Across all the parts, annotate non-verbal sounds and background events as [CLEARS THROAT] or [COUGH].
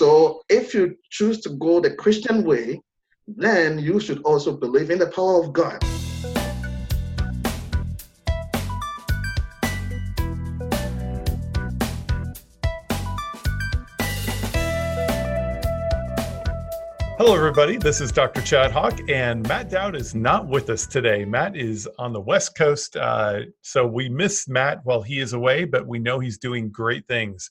So if you choose to go the Christian way, then you should also believe in the power of God. Hello, everybody. This is Dr. Chad Hawk, and Matt Dowd is not with us today. Matt is on the West Coast, uh, so we miss Matt while he is away, but we know he's doing great things.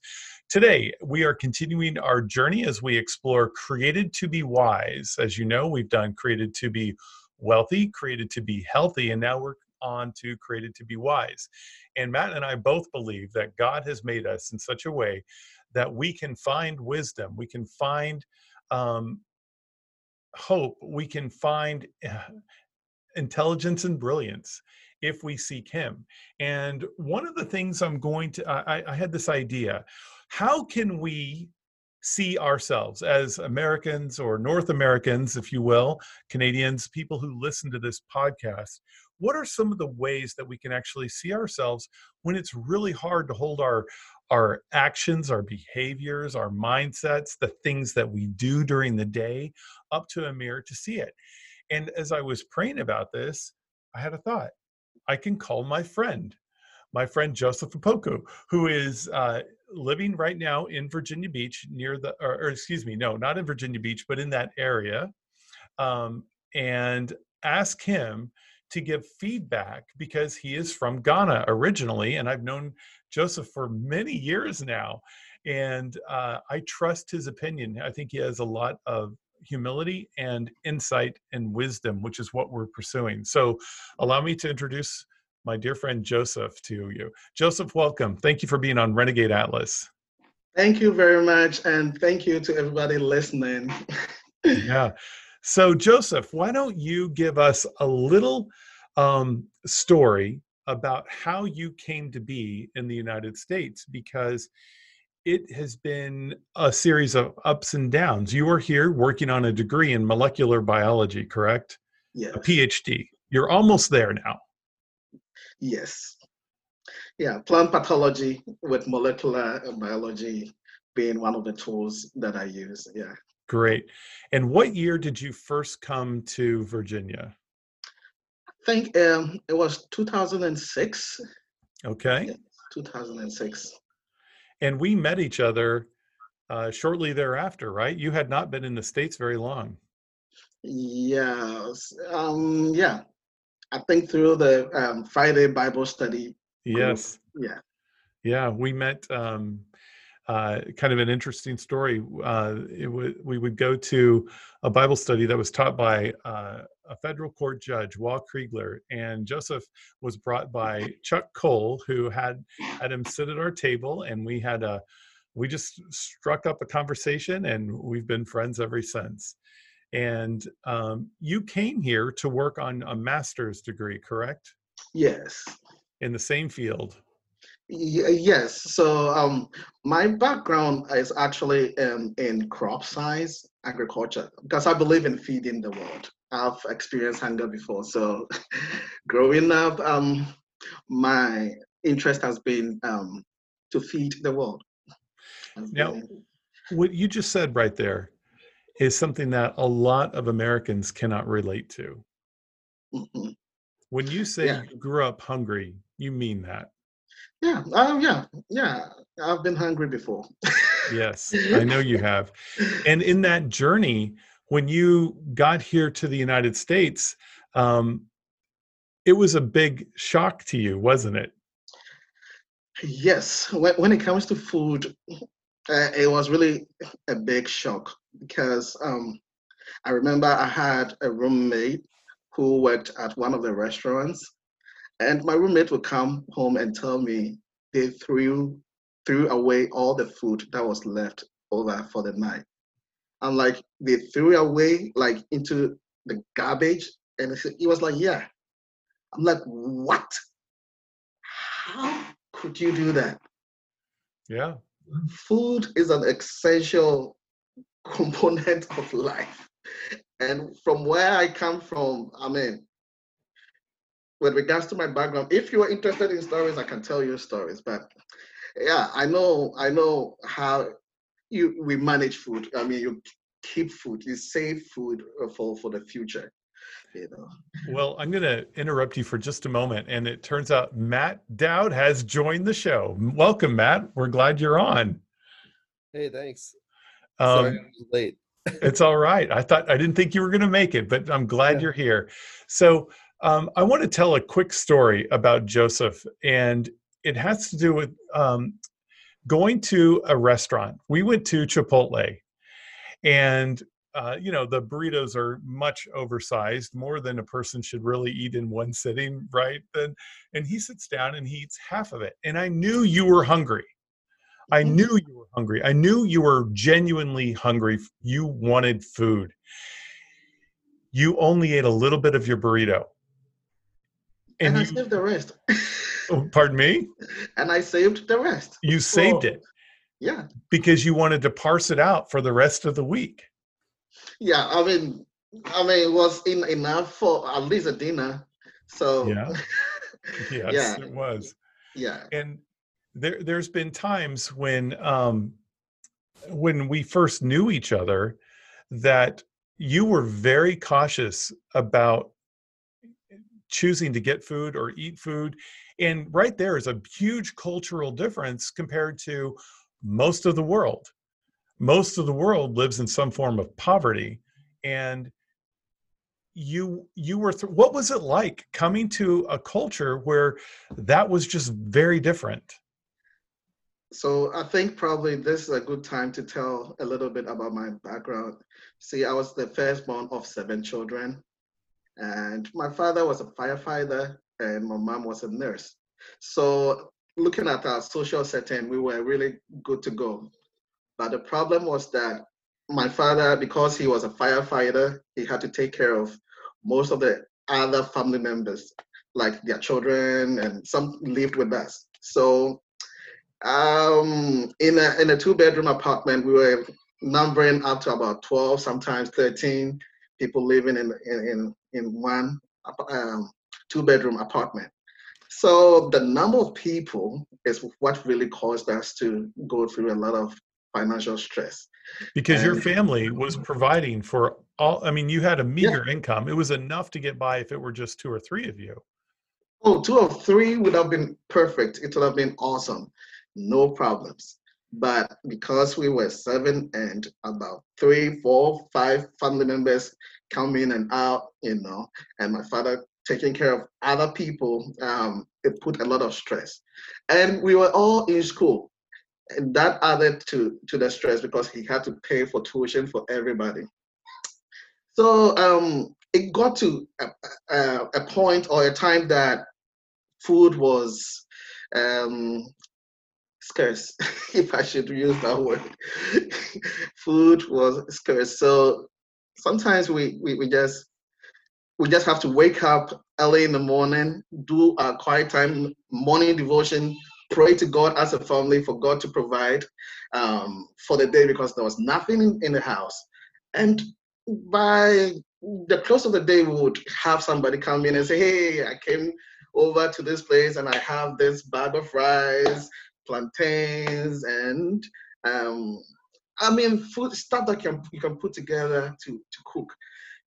Today, we are continuing our journey as we explore Created to Be Wise. As you know, we've done Created to Be Wealthy, Created to Be Healthy, and now we're on to Created to Be Wise. And Matt and I both believe that God has made us in such a way that we can find wisdom, we can find um, hope, we can find uh, intelligence and brilliance if we seek him and one of the things i'm going to i, I had this idea how can we see ourselves as americans or north americans if you will canadians people who listen to this podcast what are some of the ways that we can actually see ourselves when it's really hard to hold our our actions, our behaviors, our mindsets, the things that we do during the day up to a mirror to see it. And as I was praying about this, I had a thought. I can call my friend, my friend Joseph Opoku, who is uh, living right now in Virginia Beach near the, or, or, excuse me, no, not in Virginia Beach, but in that area, um, and ask him to give feedback because he is from Ghana originally, and I've known Joseph for many years now, and uh, I trust his opinion. I think he has a lot of humility and insight and wisdom, which is what we're pursuing. So, allow me to introduce my dear friend Joseph to you. Joseph, welcome. Thank you for being on Renegade Atlas. Thank you very much, and thank you to everybody listening. [LAUGHS] yeah. So, Joseph, why don't you give us a little um, story about how you came to be in the United States? Because it has been a series of ups and downs. You are here working on a degree in molecular biology, correct? Yes. A PhD. You're almost there now. Yes. Yeah, plant pathology with molecular biology being one of the tools that I use. Yeah. Great. And what year did you first come to Virginia? I think um, it was 2006. Okay. Yeah, 2006. And we met each other uh, shortly thereafter, right? You had not been in the States very long. Yes. Um, yeah. I think through the um, Friday Bible study. Yes. Group. Yeah. Yeah. We met um, uh, kind of an interesting story. Uh, it w- we would go to a Bible study that was taught by uh, a federal court judge, Walt Kriegler, and Joseph was brought by Chuck Cole, who had had him sit at our table, and we had a we just struck up a conversation, and we've been friends ever since. And um, you came here to work on a master's degree, correct? Yes. In the same field yes. So um, my background is actually um, in crop science agriculture because I believe in feeding the world. I've experienced hunger before, so [LAUGHS] growing up, um, my interest has been um, to feed the world. Now, what you just said right there is something that a lot of Americans cannot relate to. Mm-hmm. When you say yeah. you grew up hungry, you mean that. Yeah, um, yeah, yeah. I've been hungry before. yes, [LAUGHS] I know you have. And in that journey, when you got here to the United States, um, it was a big shock to you, wasn't it? Yes. When, when it comes to food, uh, it was really a big shock because um, I remember I had a roommate who worked at one of the restaurants and my roommate would come home and tell me they threw threw away all the food that was left over for the night. I'm like, they threw away like into the garbage. And he was like, yeah. I'm like, what? How could you do that? Yeah. Food is an essential [LAUGHS] component of life. And from where I come from, I mean, with regards to my background, if you are interested in stories, I can tell you stories. But yeah, I know I know how you we manage food. I mean, you keep food, you save food uh, for for the future. You know. Well, I'm going to interrupt you for just a moment, and it turns out Matt Dowd has joined the show. Welcome, Matt. We're glad you're on. Hey, thanks. Um, Sorry, late. [LAUGHS] it's all right. I thought I didn't think you were going to make it, but I'm glad Yeah. you're here. So um, I want to tell a quick story about Joseph, and it has to do with um, going to a restaurant. We went to Chipotle, and uh, you know the burritos are much oversized, more than a person should really eat in one sitting, right? And and he sits down and he eats half of it, and I knew you were hungry. I Mhm. knew you were hungry. I knew you were genuinely hungry. You wanted food. You only ate a little bit of your burrito. And, And I you, saved the rest. oh, pardon me? [LAUGHS] and I saved the rest. You saved Well, it Yeah. because you wanted to parse it out for the rest of the week. Yeah. I mean, I mean, it was in, enough for at least a dinner. So Yeah. [LAUGHS] Yes, Yeah. it was. yeah. And there, there's been times when, um, when we first knew each other, that you were very cautious about choosing to get food or eat food. And right there is a huge cultural difference compared to most of the world. Most of the world lives in some form of poverty. And you you were th- what was it like coming to a culture where that was just very different So I think probably this is a good time to tell a little bit about my background. See, I was the firstborn of seven children, and my father was a firefighter, and my mom was a nurse. So looking at our social setting, we were really good to go. But the problem was that my father, because he was a firefighter, he had to take care of most of the other family members, like their children, and some lived with us. So um, in a in a two bedroom apartment, we were numbering up to about twelve, sometimes thirteen people living in in in, in one um, two bedroom apartment. So the number of people is what really caused us to go through a lot of financial stress. because your family was providing for all i mean you had a meager income it was enough to get by if it were just two or three of you Oh, two or three would have been perfect. It would have been awesome. No problems. But because we were seven and about three, four, five family members come in and out, you know, and my father taking care of other people, um, it put a lot of stress. And we were all in school. And that added to, to the stress because he had to pay for tuition for everybody. So um, it got to a, a, a point or a time that food was um, scarce, [LAUGHS] if I should use that word. food was scarce. So sometimes we, we, we just we just have to wake up early in the morning, do our quiet time, morning devotion, pray to God as a family for God to provide um, for the day because there was nothing in, the house. And by the close of the day, we would have somebody come in and say, Hey, I came over to this place and I have this bag of rice, plantains, and um, I mean, food stuff that can you can put together to to cook.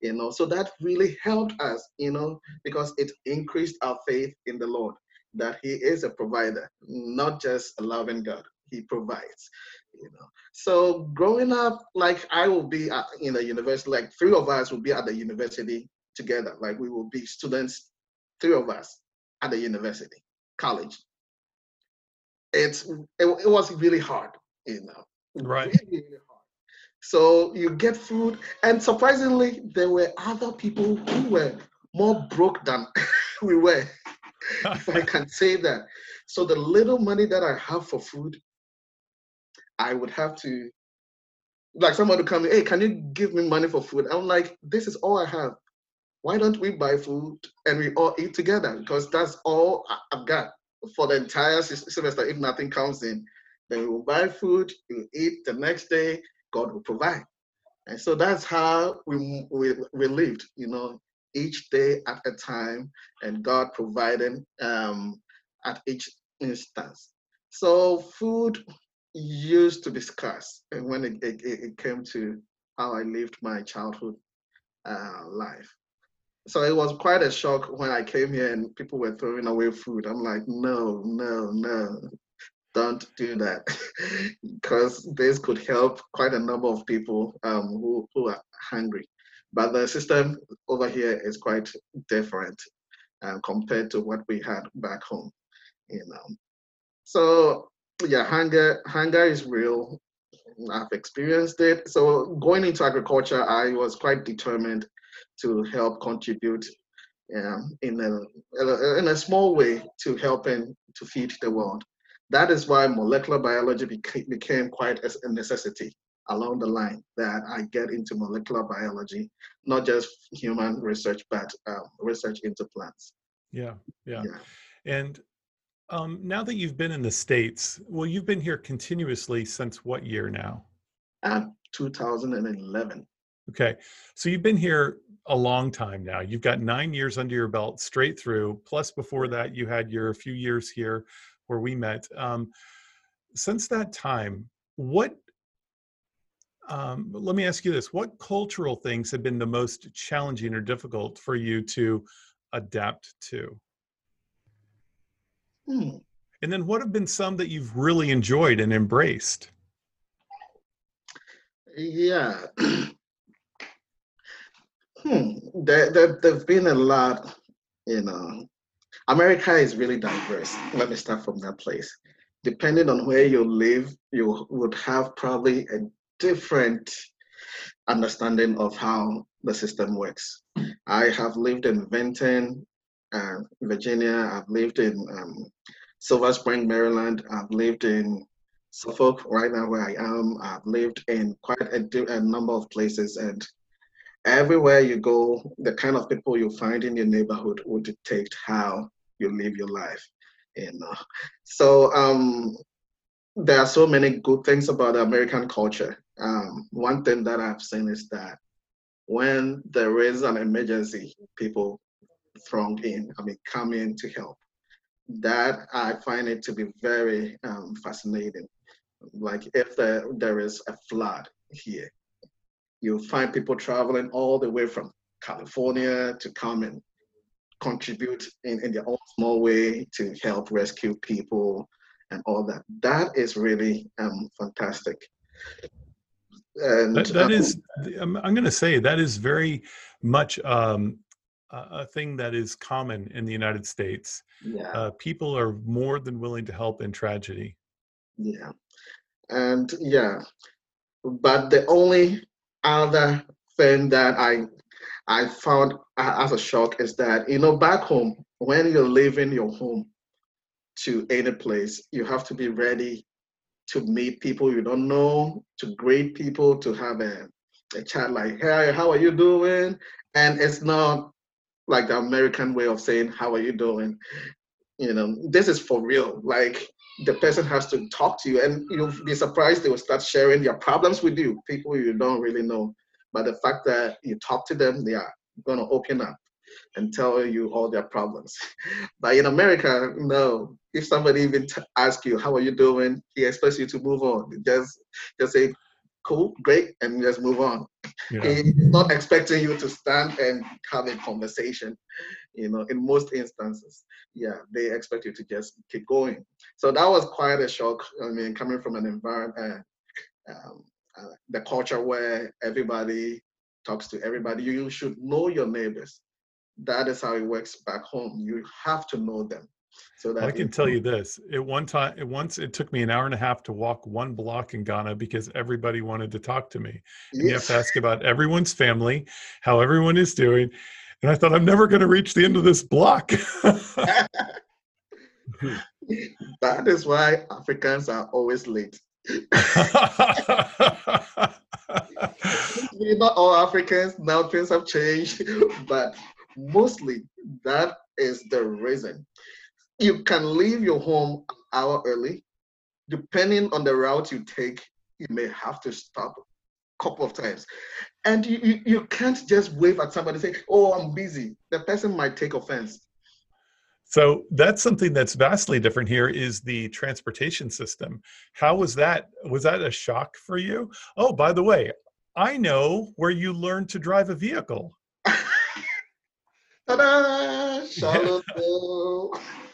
You know, so that really helped us, you know, because it increased our faith in the Lord that He is a provider, not just a loving God. He provides, you know. So growing up, like I will be at, in the university, like three of us will be at the university together. Like we will be students, three of us at the university, college. It's it, it was really hard, you know. Right. Really, really hard. So you get food, and surprisingly, there were other people who were more broke than [LAUGHS] we were, if I can [LAUGHS] say that. So the little money that I have for food, I would have to, like someone would come hey, can you give me money for food? I'm like, this is all I have. Why don't we buy food and we all eat together? Because that's all I've got for the entire semester. If nothing comes in, then we will buy food, we will eat the next day, God will provide. And so that's how we, we, we lived, you know, each day at a time and God providing um, at each instance. So food used to be scarce And when it, it, it came to how I lived my childhood uh, life. So it was quite a shock when I came here and people were throwing away food. I'm like, no, no, no, don't do that, [LAUGHS] because this could help quite a number of people um, who, who are hungry. But the system over here is quite different uh, compared to what we had back home, you know. So yeah, hunger hunger is real. I've experienced it. So going into agriculture, I was quite determined to help contribute um, in a in a small way to helping to feed the world. That is why molecular biology became, became quite a necessity along the line that I get into molecular biology, not just human research, but um, research into plants. Yeah, yeah, yeah. And um, now that you've been in the States, well, you've been here continuously since what year now? Uh, 2011. Okay. So you've been here a long time now. You've got nine years under your belt straight through. Plus, before that, you had your few years here where we met. Um, since that time, what, um, let me ask you this what cultural things have been the most challenging or difficult for you to adapt to? Hmm. And then what have been some that you've really enjoyed and embraced? Yeah. [CLEARS THROAT] hmm. There, there, there've been a lot, you know. America is really diverse. Let me start from that place. Depending on where you live, you would have probably a different understanding of how the system works. I have lived in Vinton, uh, Virginia. I've lived in um, Silver Spring, Maryland. I've lived in Suffolk, right now where I am. I've lived in quite a, a number of places, and everywhere you go, the kind of people you find in your neighborhood will dictate how you live your life. You know, so um, there are so many good things about American culture. Um, one thing that I've seen is that when there is an emergency, people throng in, I mean, come in to help. That I find it to be very um, fascinating. Like if there, there is a flood here, you find people traveling all the way from California to come and contribute in, in their own small way to help rescue people and all that. That is really um, fantastic. And that, that um, is, I'm, I'm going to say that is very much um, a thing that is common in the United States. Yeah. Uh, people are more than willing to help in tragedy. Yeah. And yeah, but the only other thing that I I found as a shock is that you know back home when you're leaving your home to any place, you have to be ready to meet people you don't know, to greet people, to have a, a chat like, hey, how are you doing? And it's not like the American way of saying, how are you doing? You know, this is for real. Like the person has to talk to you and you'll be surprised they will start sharing their problems with you, people you don't really know. But the fact that you talk to them, they are going to open up and tell you all their problems. [LAUGHS] but in America, no. If somebody even t- asks you, how are you doing? He expects you to move on. Just, just say, cool, great, and just move on. Yeah. He's not expecting you to stand and have a conversation. You know, in most instances, yeah, they expect you to just keep going. So that was quite a shock. I mean, coming from an environment, uh, um, uh, the culture where everybody talks to everybody, you should know your neighbors. That is how it works back home. You have to know them. So that I can tell you this: at one time, at once, it took me an hour and a half to walk one block in Ghana because everybody wanted to talk to me. And yes. you have to ask about everyone's family, how everyone is doing. And I thought, I'm never going to reach the end of this block. [LAUGHS] that is why Africans are always late. [LAUGHS] not all Africans, now things have changed, [LAUGHS] but mostly that is the reason you can leave your home an hour early. Depending on the route you take, you may have to stop couple of times. And you, you, you can't just wave at somebody and say, Oh, I'm busy. The person might take offense. So that's something that's vastly different here is the transportation system. How was that? Was that a shock for you? Oh, by the way, I know where you learned to drive a vehicle. [LAUGHS] Ta-da! Charlottesville. [LAUGHS]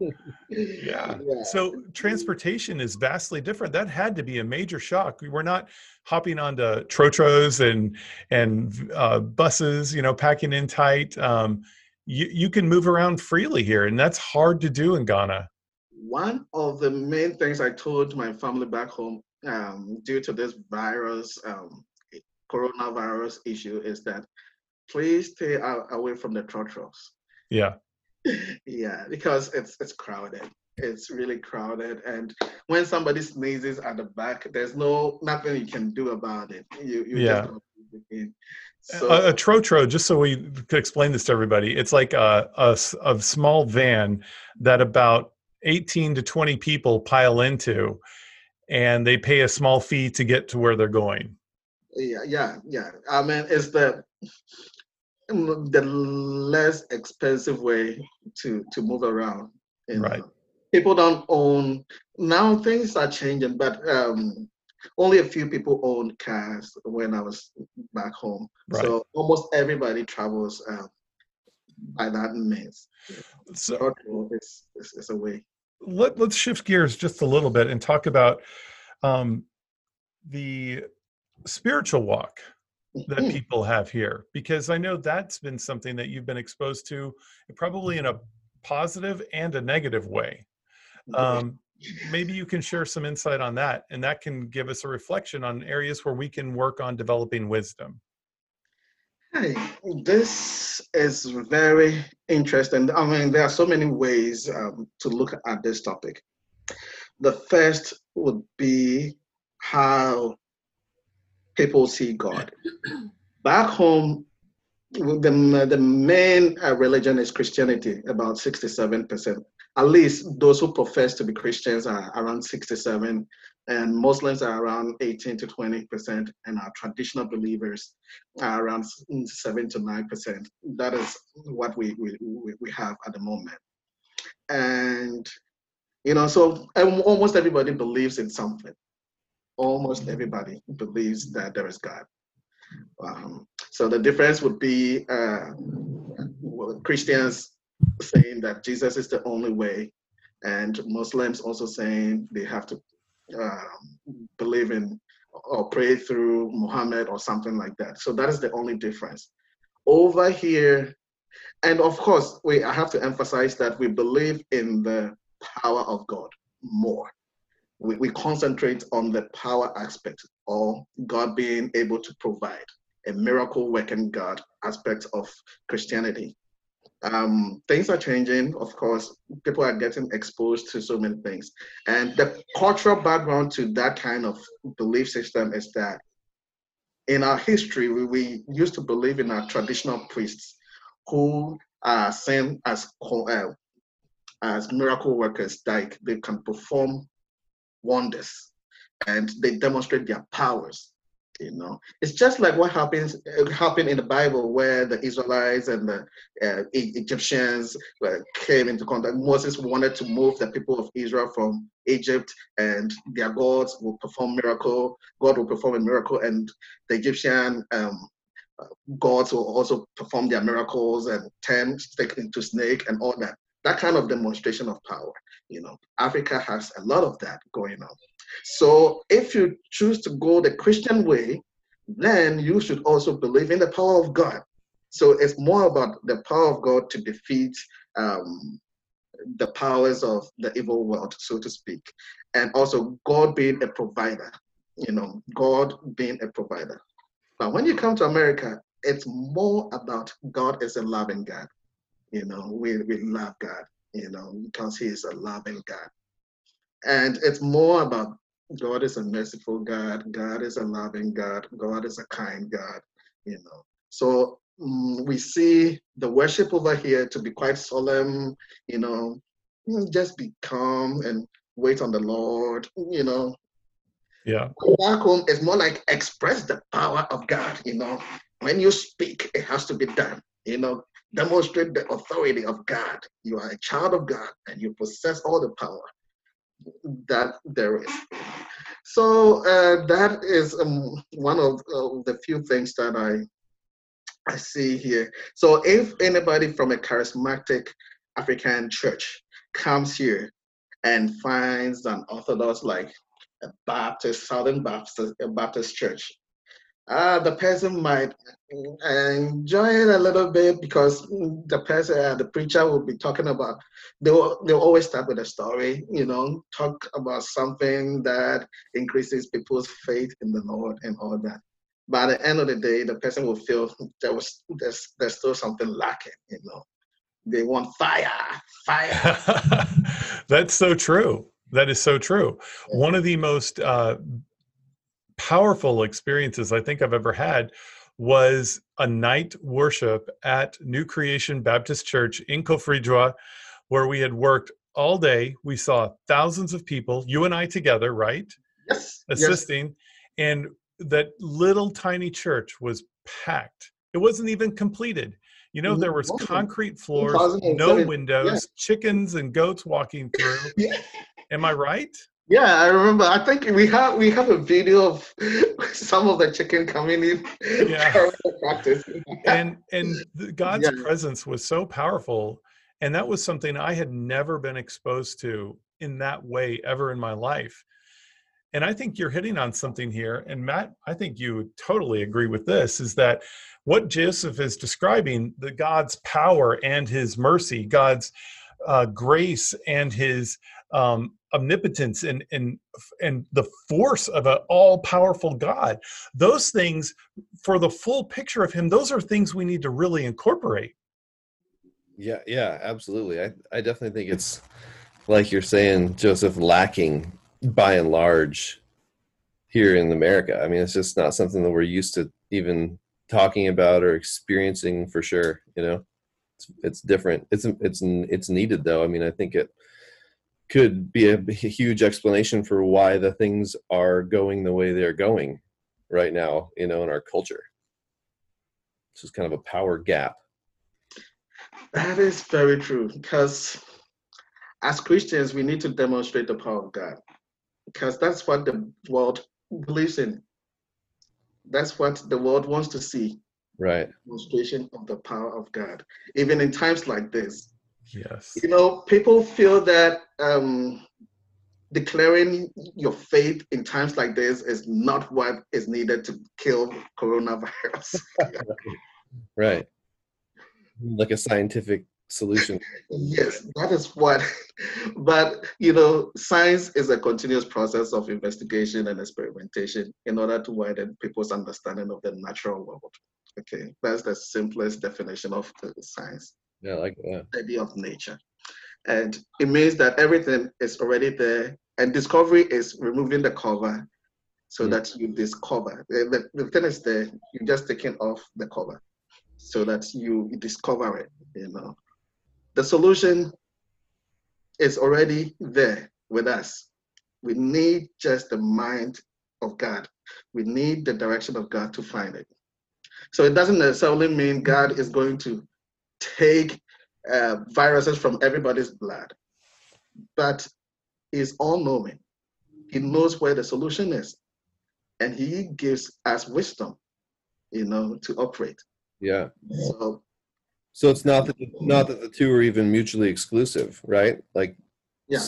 [LAUGHS] yeah. So transportation is vastly different. That had to be a major shock. We were not hopping onto trotros and and uh, buses, you know, packing in tight. Um, you you can move around freely here, and that's hard to do in Ghana. One of the main things I told my family back home, um, due to this virus, um, coronavirus issue, is that please stay away from the trotros. Yeah yeah, because it's it's crowded. It's really crowded, and when somebody sneezes at the back, there's no nothing you can do about it. You, you yeah. So, a, a trotro, just so we could explain this to everybody, it's like a, a, a small van that about 18 to 20 people pile into, and they pay a small fee to get to where they're going. Yeah, yeah, yeah. I mean, it's the the less expensive way to to move around. You know? Right. People don't own now. Things are changing, but um, only a few people own cars when I was back home. Right. So almost everybody travels um, by that means. So it's, it's, it's a way. Let, let's shift gears just a little bit and talk about um, the spiritual walk that mm-hmm. people have here because i know that's been something that you've been exposed to probably in a positive and a negative way um, maybe you can share some insight on that and that can give us a reflection on areas where we can work on developing wisdom Hey, this is very interesting. I mean, there are so many ways um, to look at this topic. The first would be how people see God. Back home, the, the main uh, religion is Christianity, about 67%. At least those who profess to be Christians are around 67, and Muslims are around 18 to 20%, and our traditional believers are around 7 to 9%. That is what we, we, we have at the moment. And, you know, so almost everybody believes in something almost everybody believes that there is God. Um, so the difference would be uh, well, Christians saying that Jesus is the only way, and Muslims also saying they have to uh, believe in or pray through Muhammad or something like that. So that is the only difference. Over here, and of course, we I have to emphasize that we believe in the power of God more we, we concentrate on the power aspect or God being able to provide a miracle working God aspect of Christianity. Um, things are changing, of course. People are getting exposed to so many things. And the cultural background to that kind of belief system is that in our history, we, we used to believe in our traditional priests who are seen as, uh, as miracle workers, like they can perform wonders and they demonstrate their powers you know. It's just like what happens uh, happened in the bible where the israelites and the uh, egyptians uh, came into contact. Moses wanted to move the people of israel from egypt and their gods will perform miracle god will perform a miracle and the egyptian um, uh, gods will also perform their miracles and turn stick into snake and all that that kind of demonstration of power you know, Africa has a lot of that going on. So if you choose to go the Christian way, then you should also believe in the power of God. So it's more about the power of God to defeat um, the powers of the evil world, so to speak, and also God being a provider. You know, God being a provider. But when you come to America, it's more about God is a loving God. You know, we, we love God you know, because He is a loving God. And it's more about God is a merciful God, God is a loving God, God is a kind God, you know. So um, we see the worship over here to be quite solemn, you know, just be calm and wait on the Lord, you know. Yeah. Back home, it's more like express the power of God, you know. When you speak, it has to be done, you know. Demonstrate the authority of God. You are a child of God and you possess all the power that there is. So uh, that is um, one of uh, the few things that I I see here. So if anybody from a charismatic African church comes here and finds an Orthodox like a Baptist, Southern Baptist, a Baptist church, uh, the person might enjoy it a little bit because the person, uh, the preacher will be talking about, they'll, they'll always start with a story, you know, talk about something that increases people's faith in the Lord and all that. By the end of the day, the person will feel there was there's there's still something lacking, you know. They want fire, fire. [LAUGHS] That's so true. That is so true. One of the most uh, powerful experiences I think I've ever had was a night worship at New Creation Baptist Church in Koforidua, where we had worked all day. We saw thousands of people, you and I together, right? Yes. Assisting. Yes. And that little tiny church was packed. It wasn't even completed. You know, there was concrete floors, no windows, yeah. chickens and goats walking through. [LAUGHS] yeah. Am I right? Yeah, I remember. I think we have we have a video of [LAUGHS] some of the chicken coming in. Yeah. [LAUGHS] [LAUGHS] and and God's yeah. presence was so powerful, and that was something I had never been exposed to in that way ever in my life. And I think you're hitting on something here. And Matt, I think you totally agree with this is that what Joseph is describing, the God's power and his mercy, God's uh, grace and his um, omnipotence and and and the force of an all-powerful God. Those things, for the full picture of Him, those are things we need to really incorporate. Yeah, yeah, absolutely. I I definitely think it's like you're saying, Joseph, lacking by and large here in America. I mean, it's just not something that we're used to even talking about or experiencing for sure. You know, it's, it's different. It's it's it's needed though. I mean, I think it could be a, a huge explanation for why the things are going the way they're going right now. You know, in our culture. This is kind of a power gap. That is very true because as Christians, we need to demonstrate the power of God because that's what the world believes in. That's what the world wants to see. Right. Demonstration of the power of God, even in times like this. Yes. You know, people feel that um, declaring your faith in times like this is not what is needed to kill coronavirus. [LAUGHS] right. Like a scientific solution. yes, that is what. But you know, science is a continuous process of investigation and experimentation in order to widen people's understanding of the natural world. Okay, that's the simplest definition of science. Yeah, like that. Idea of nature, and it means that everything is already there, and discovery is removing the cover so mm. that you discover. The, the, the thing is there, you're just taking off the cover so that you discover it, you know the solution is already there with us. We need just the mind of God. We need the direction of God to find it. So it doesn't necessarily mean God is going to take uh, viruses from everybody's blood, but He's all knowing. He knows where the solution is, and He gives us wisdom, you know, to operate. Yeah. So so it's not that not that the two are even mutually exclusive, right? Like yeah,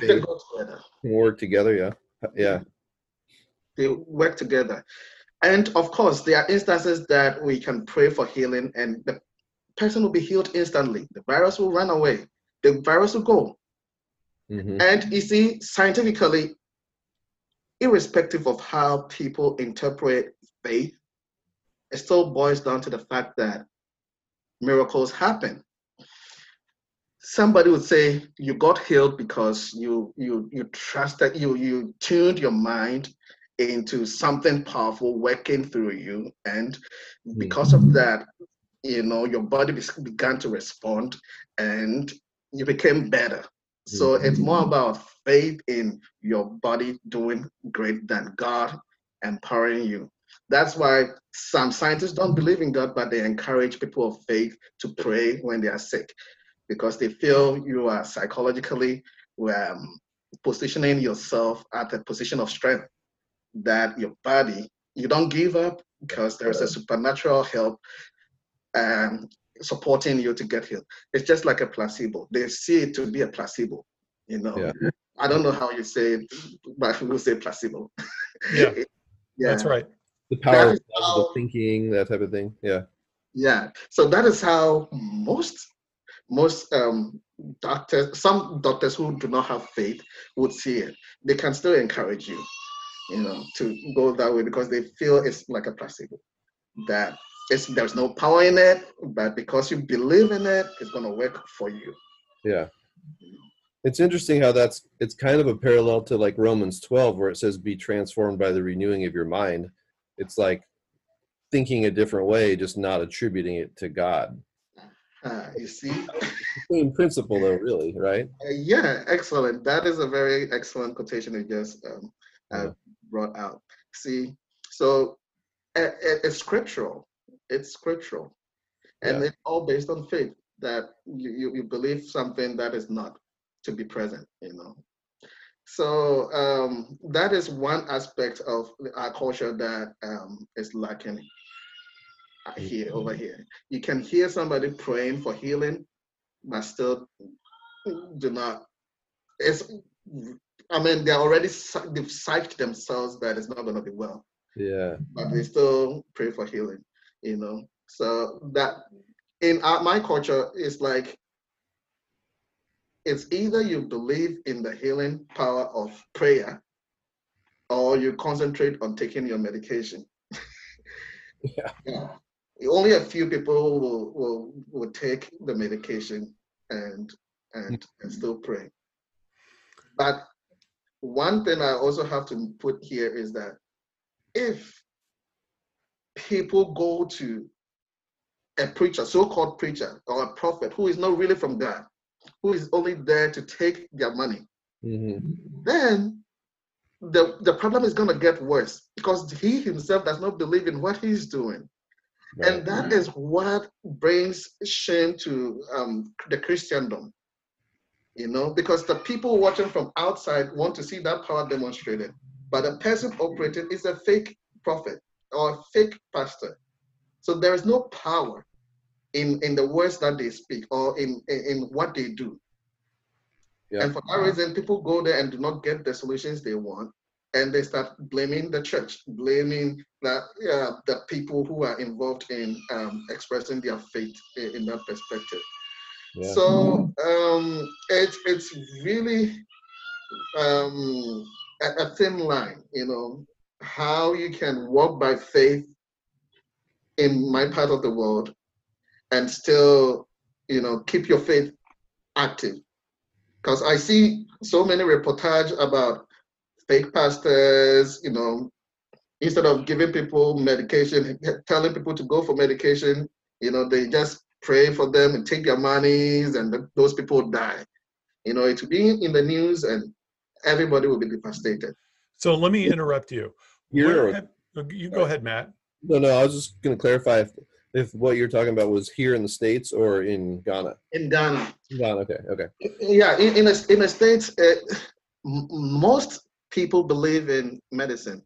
they go together. Work together, yeah, yeah. They work together, and of course, there are instances that we can pray for healing, and the person will be healed instantly. The virus will run away. The virus will go. Mm-hmm. And you see, scientifically, irrespective of how people interpret faith, it still boils down to the fact that miracles happen. Somebody would say you got healed because you you you trusted you you tuned your mind into something powerful working through you, and because of that, you know your body began to respond, and you became better. So it's more about faith in your body doing great than God empowering you. That's why some scientists don't believe in God, but they encourage people of faith to pray when they are sick because they feel you are psychologically um, positioning yourself at a position of strength that your body, you don't give up because there's a supernatural help um, supporting you to get healed. It's just like a placebo. They see it to be a placebo, you know. Yeah. I don't know how you say it, but we'll say placebo. Yeah, [LAUGHS] yeah. that's right. The power That of positive how- thinking, that type of thing. Yeah. Yeah. So that is how most most um, doctors, some doctors who do not have faith would see it. They can still encourage you, you know, to go that way because they feel it's like a placebo. That it's there's no power in it, but because you believe in it, it's gonna work for you. Yeah. It's interesting how that's it's kind of a parallel to like Romans 12 where it says be transformed by the renewing of your mind. It's like thinking a different way, just not attributing it to God. Uh, you see, [LAUGHS] Same principle though, really, right? Uh, yeah, excellent. That is a very excellent quotation you just um, uh, Yeah. brought out. See, so it- it's scriptural. It's scriptural, and Yeah. it's all based on faith that you, you, believe something that is not to be present. You know, so um, that is one aspect of our culture that um, is lacking here over here. You can hear somebody praying for healing, but still do not. It's. I mean, they're already they've psyched themselves that it's not going to be well, Yeah. but they still pray for healing. You know, so that in our, my culture is like it's either you believe in the healing power of prayer, or you concentrate on taking your medication. [LAUGHS] Yeah. Yeah. Only a few people will will, will take the medication and and, mm. and still pray. But one thing I also have to put here is that if people go to a preacher, so-called preacher or a prophet who is not really from God, who is only there to take their money, hmm then the, the problem is going to get worse because he himself does not believe in what he's doing. And that is what brings shame to um, the Christendom. You know, because the people watching from outside want to see that power demonstrated, but the person operating is a fake prophet or a fake pastor. So there is no power in, in the words that they speak or in, in, in what they do. Yeah. And for that reason, people go there and do not get the solutions they want, and they start blaming the church, blaming that yeah, the people who are involved in um, expressing their faith in, in that perspective. Yeah. So um, it's it's really um, a, a thin line, you know, how you can walk by faith in my part of the world and still, you know, keep your faith active. Because I see so many reportage about fake pastors, you know, instead of giving people medication, telling people to go for medication, you know, they just pray for them and take their monies, and those people die. You know, it will be in the news, and everybody will be devastated. So let me interrupt you. Here or- have- you go ahead, Matt. no, no, I was just going to clarify if, if what you're talking about was here in the States or in Ghana. In Ghana, Ghana, okay, okay. yeah, in in the, in the states, uh, m- most people believe in medicine.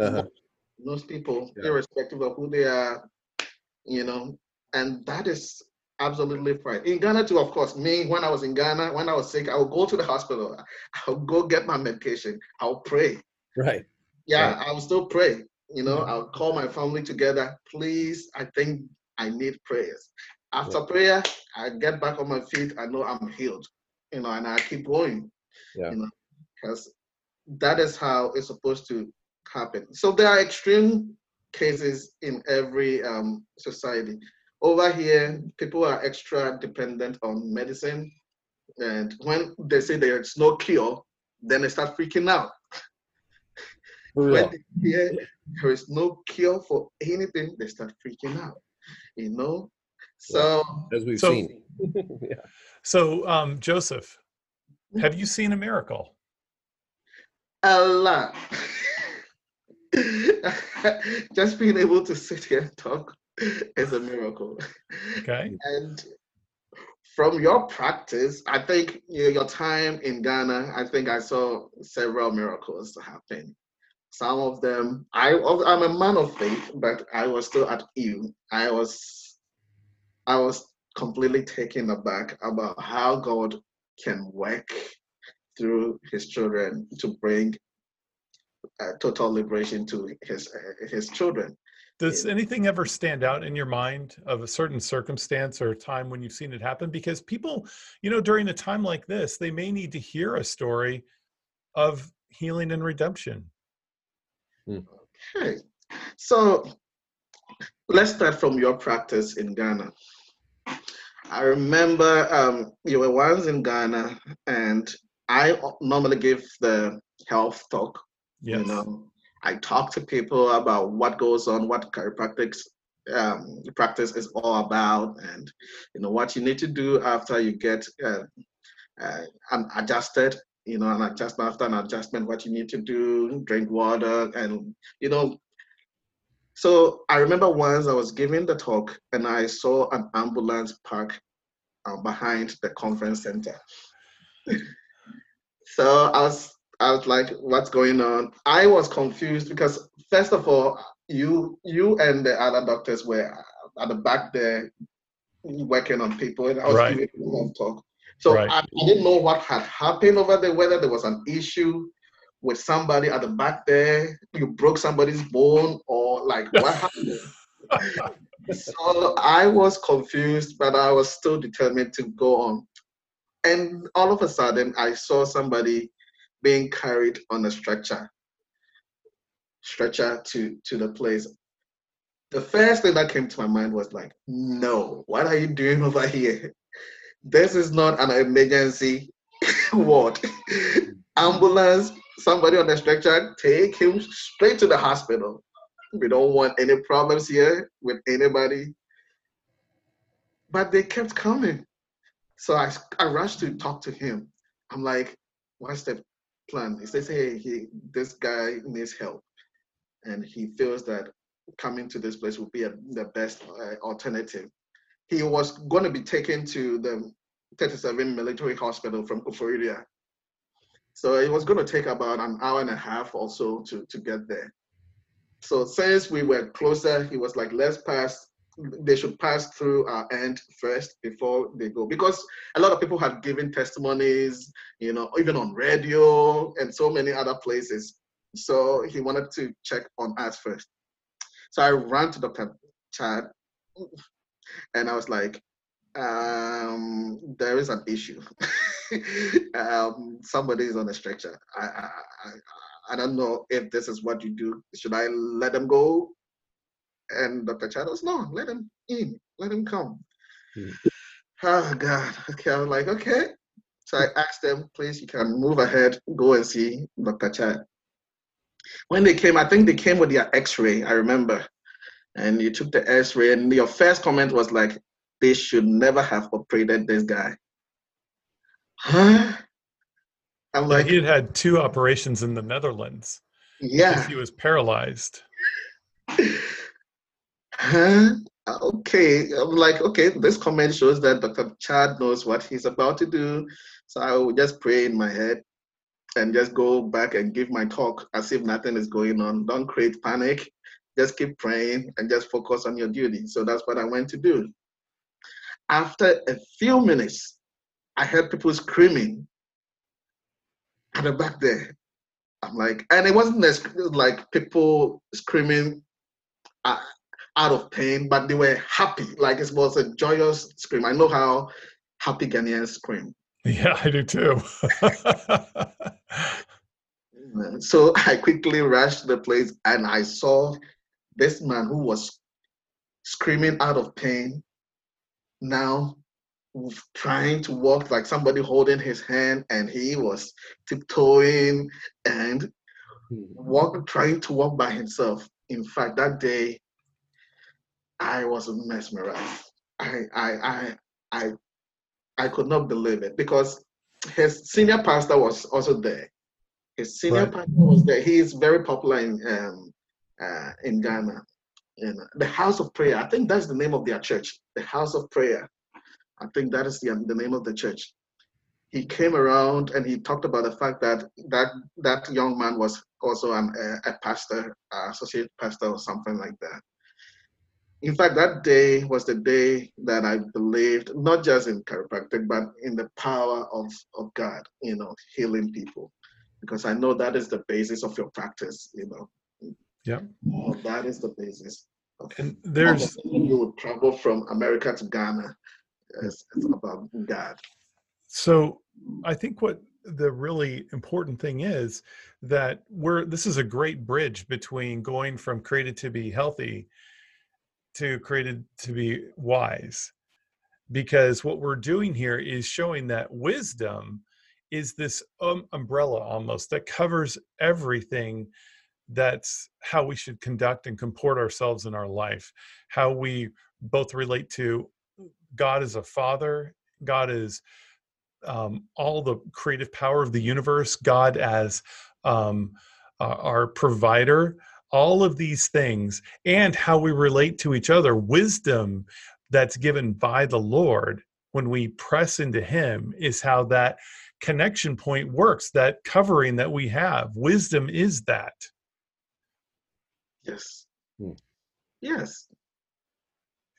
Uh-huh. Most people, Yeah. irrespective of who they are, you know, and that is absolutely fine. In Ghana too, of course. Me, when I was in Ghana, when I was sick, I would go to the hospital. I would go get my medication. I'll pray. Right. Yeah, I will still pray. You know, I'll call my family together. Please, I think I need prayers. After prayer, I get back on my feet. I know I'm healed. You know, and I keep going. Yeah. You know, because that is how it's supposed to happen. So there are extreme cases in every um, society. Over here, people are extra dependent on medicine, and when they say there's no cure, then they start freaking out. For real. When they hear there is no cure for anything, they start freaking out. You know, so As we've So- seen. [LAUGHS] yeah. So, um, Joseph, have you seen a miracle? a lot. [LAUGHS] just being able to sit here and talk is a miracle. Okay. And from your practice, I think you know, your time in Ghana, I think I saw several miracles happen. Some of them, I, I'm a man of faith, but I was still at you. I was, I was completely taken aback about how God can work through His children to bring uh, total liberation to His uh, His children. Does anything ever stand out in your mind of a certain circumstance or time when you've seen it happen? Because people, you know, during a time like this, they may need to hear a story of healing and redemption. Okay, so let's start from your practice in Ghana. I remember um, you were once in Ghana, and I normally give the health talk. Yes. You know, I talk to people about what goes on, what chiropractic um, practice is all about, and you know what you need to do after you get uh, uh, adjusted. You know, an adjustment after an adjustment, what you need to do, drink water, and you know. So I remember once I was giving the talk, and I saw an ambulance park uh, behind the conference center. [LAUGHS] so I was I was like, what's going on? I was confused because first of all, you you and the other doctors were at the back there working on people, and I was Right. giving them talk. So Right. I, I didn't know what had happened over there, whether there was an issue with somebody at the back there, you broke somebody's bone, or like what [LAUGHS] happened. so I was confused, but I was still determined to go on. And all of a sudden, I saw somebody being carried on a stretcher, stretcher to to the place. The first thing that came to my mind was like, no, what are you doing over here? This is not an emergency [LAUGHS] ward. Ambulance, somebody on the stretcher, take him straight to the hospital. We don't want any problems here with anybody. But they kept coming. So I, I rushed to talk to him. I'm like, what's the plan? He says, hey, he, this guy needs help. And he feels that coming to this place would be a, the best uh, alternative. He was going to be taken to the 37 military hospital from Koforidua. So it was going to take about an hour and a half or so to, to get there. So since we were closer, he was like, let's pass they should pass through our end first before they go because a lot of people had given testimonies you know even on radio and so many other places so he wanted to check on us first so i ran to dr chad and i was like um, there is an issue [LAUGHS] um, somebody is on a stretcher I, I i i don't know if this is what you do should i let them go and Dr. Chad was, no, let them in, let them come. Hmm. Oh God. Okay, I was like, okay. So I asked them, please, you can move ahead, go and see Dr. Chad. When they came, I think they came with their X-ray, I remember. And you took the X-ray, and your first comment was like, they should never have operated this guy. Huh? I'm like, he had had two operations in the Netherlands yeah. he was paralyzed. Huh? Okay. I'm like, okay, this comment shows that Dr. Chad knows what he's about to do. So I will just pray in my head and just go back and give my talk as if nothing is going on. Don't create panic. Just keep praying and just focus on your duty. So that's what I went to do. After a few minutes, I heard people screaming at the back there. I'm like, and it wasn't like people screaming uh, out of pain, but they were happy. Like it was a joyous scream. I know how happy Ghanaians scream. Yeah, I do too. [LAUGHS] so I quickly rushed the place and I saw this man who was screaming out of pain now trying to walk like somebody holding his hand and he was tiptoeing and walk trying to walk by himself in fact that day I was mesmerized. I I I I I could not believe it because his senior pastor was also there. His senior Right. pastor was there. He is very popular in um, uh, in Ghana. In the House of Prayer. I think that's the name of their church. The House of Prayer. I think that is the, the name of the church. He came around and he talked about the fact that that that young man was also an, a, a pastor, associate pastor, or something like that. In fact, that day was the day that I believed, not just in chiropractic, but in the power of, of God, you know, healing people. Because I know that is the basis of your practice, you know. Yeah. that is the basis. and there's you would travel from America to Ghana. It's, it's about God. So I think what the really important thing is that we're this is a great bridge between going from created to be healthy to created to be wise because what we're doing here is showing that wisdom is this um, umbrella almost that covers everything that's how we should conduct and comport ourselves in our life how we both relate to god as a father god is um, all the creative power of the universe god as um, uh, our provider all of these things and how we relate to each other wisdom that's given by the lord when we press into him is how that connection point works that covering that we have. Wisdom is that Yes. Hmm. Yes.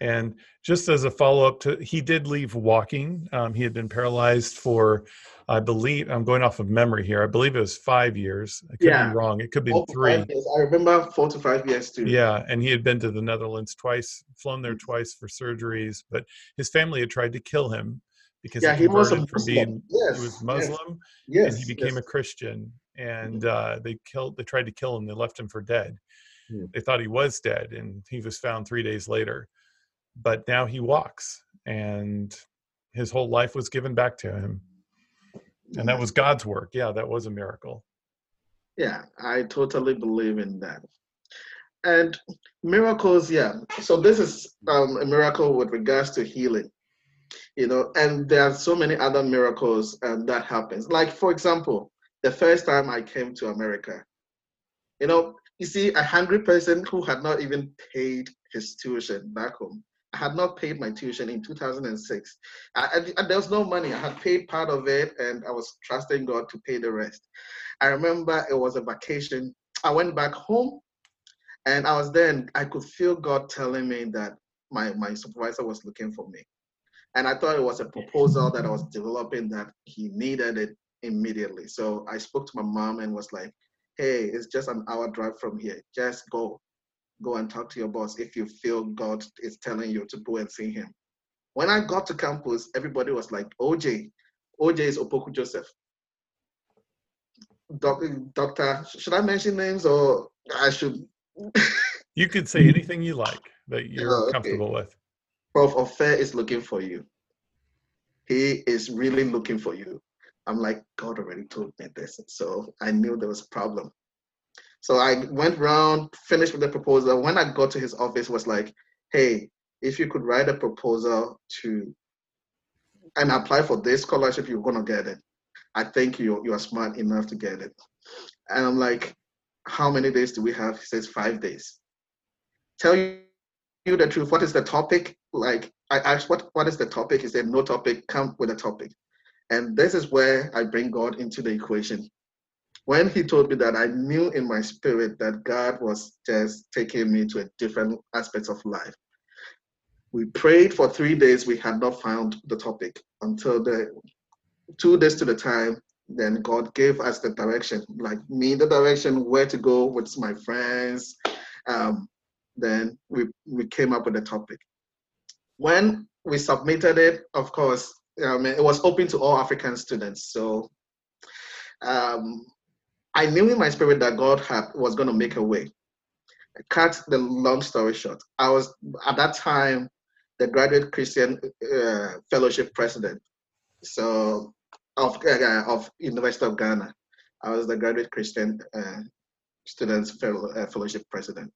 and just as a follow-up to he did leave walking um, he had been paralyzed for i believe i'm going off of memory here i believe it was five years i could Yeah. be wrong it could be three. I remember four to five years too. Yeah, and he had been to the Netherlands twice, flown there twice for surgeries, but his family had tried to kill him because Yeah, he he was from Muslim. being Yes. he was yes, Muslim Yes. and he became yes. a Christian, and uh, they killed. They tried to kill him. They left him for dead. Hmm. They thought he was dead, and he was found three days later. But now he walks, and his whole life was given back to him, and that was God's work. Yeah, that was a miracle. Yeah, I totally believe in that. And miracles, yeah. So this is um, a miracle with regards to healing, you know. And there are so many other miracles um, that happens. Like for example, the first time I came to America, you know, you see a hungry person who had not even paid his tuition back home. I had not paid my tuition in 2006. I, I- there was no money. I had paid part of it, and I was trusting God to pay the rest. I remember it was a vacation. I went back home and I was there and I could feel God telling me that my, my supervisor was looking for me. And I thought it was a proposal that I was developing that he needed it immediately. So I spoke to my mom and was like, hey, it's just an hour drive from here. Just go. Go and talk to your boss if you feel God is telling you to go and see him. When I got to campus, everybody was like, OJ, OJ is Opoku Joseph. Doc, doctor, should I mention names or I should? You could say anything you like that you're Oh, okay. comfortable with. Prof. Affair is looking for you. He is really looking for you. I'm like, God already told me this. So I knew there was a problem. So I went round, finished with the proposal. When I got to his office, was like, hey, if you could write a proposal to and apply for this scholarship, you're gonna get it. I think you you are smart enough to get it. And I'm like, how many days do we have? He says five days. Tell you the truth. What is the topic? Like I asked, what what is the topic? He said, no topic. Come with a topic. And this is where I bring God into the equation. When he told me that, I knew in my spirit that God was just taking me to a different aspect of life. We prayed for three days. We had not found the topic until the two days to the time. Then God gave us the direction, like me, the direction where to go with my friends. Um, then we we came up with the topic. When we submitted it, of course, um, it was open to all African students. So um, I knew in my spirit that God had, was going to make a way. Cut the long story short, I was at that time the graduate Christian uh, fellowship president. So of uh, of University of Ghana, I was the graduate Christian uh, students fellow, uh, fellowship president.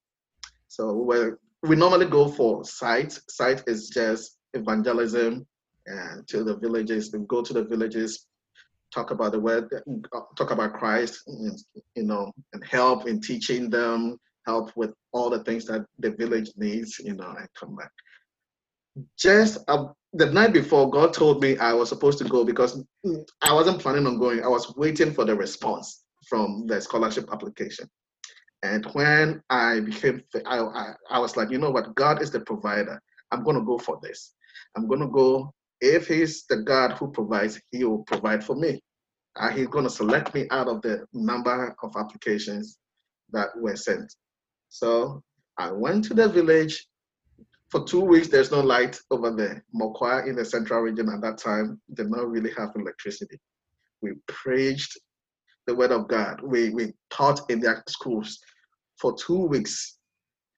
So we we normally go for site. Site is just evangelism and to the villages. Go to the villages, talk about the word, talk about Christ, you know, and help in teaching them, help with all the things that the village needs, you know, I come back. Just uh, the night before, God told me I was supposed to go because I wasn't planning on going. I was waiting for the response from the scholarship application. And when I became, I, I, I was like, you know what? God is the provider. I'm going to go for this. I'm going to go. If He's the God who provides, He will provide for me. Uh, he's going to select me out of the number of applications that were sent. So I went to the village. For two weeks, there's no light over there. Mokwa in the central region at that time did not really have electricity. We preached the word of God. We, we taught in their schools for two weeks.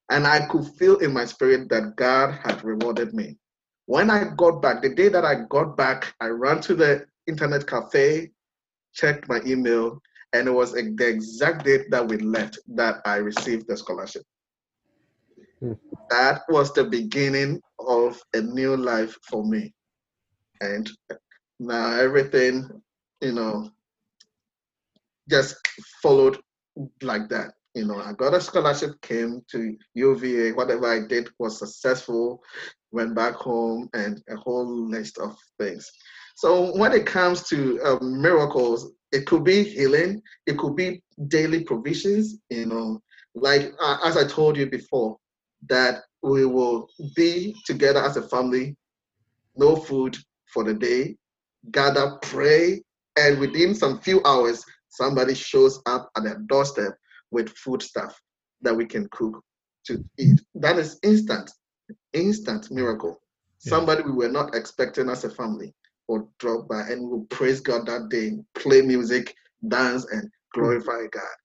And I could feel in my spirit that God had rewarded me. When I got back, the day that I got back, I ran to the internet cafe, checked my email, and it was the exact date that we left that I received the scholarship. Hmm. That was the beginning of a new life for me. And now everything, you know, just followed like that. You know, I got a scholarship, came to UVA, whatever I did was successful, went back home, and a whole list of things. So when it comes to um, miracles, it could be healing, it could be daily provisions, you know, like uh, as I told you before, that we will be together as a family, no food for the day, gather, pray, and within some few hours, somebody shows up at their doorstep with food stuff that we can cook to eat. That is instant, instant miracle. Yeah. Somebody we were not expecting as a family will drop by and we'll praise God that day, play music, dance, and glorify mm. God.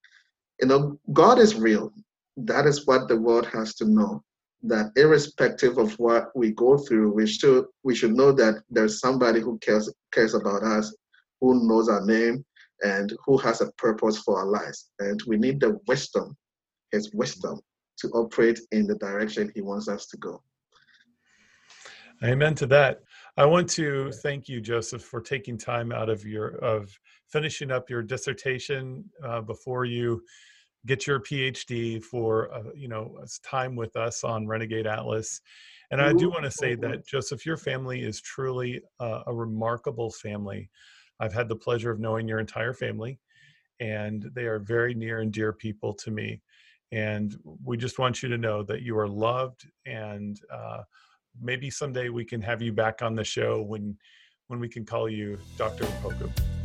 You know, God is real. That is what the world has to know. That irrespective of what we go through, we should we should know that there's somebody who cares cares about us, who knows our name, and who has a purpose for our lives. And we need the wisdom, his wisdom, to operate in the direction he wants us to go. Amen to that. I want to thank you, Joseph, for taking time out of your of finishing up your dissertation uh, before you get your PhD for uh, you know time with us on Renegade Atlas. And I do want to say that Joseph, your family is truly uh, a remarkable family. I've had the pleasure of knowing your entire family, and they are very near and dear people to me. And we just want you to know that you are loved, and uh, maybe someday we can have you back on the show when when we can call you Dr. Poku.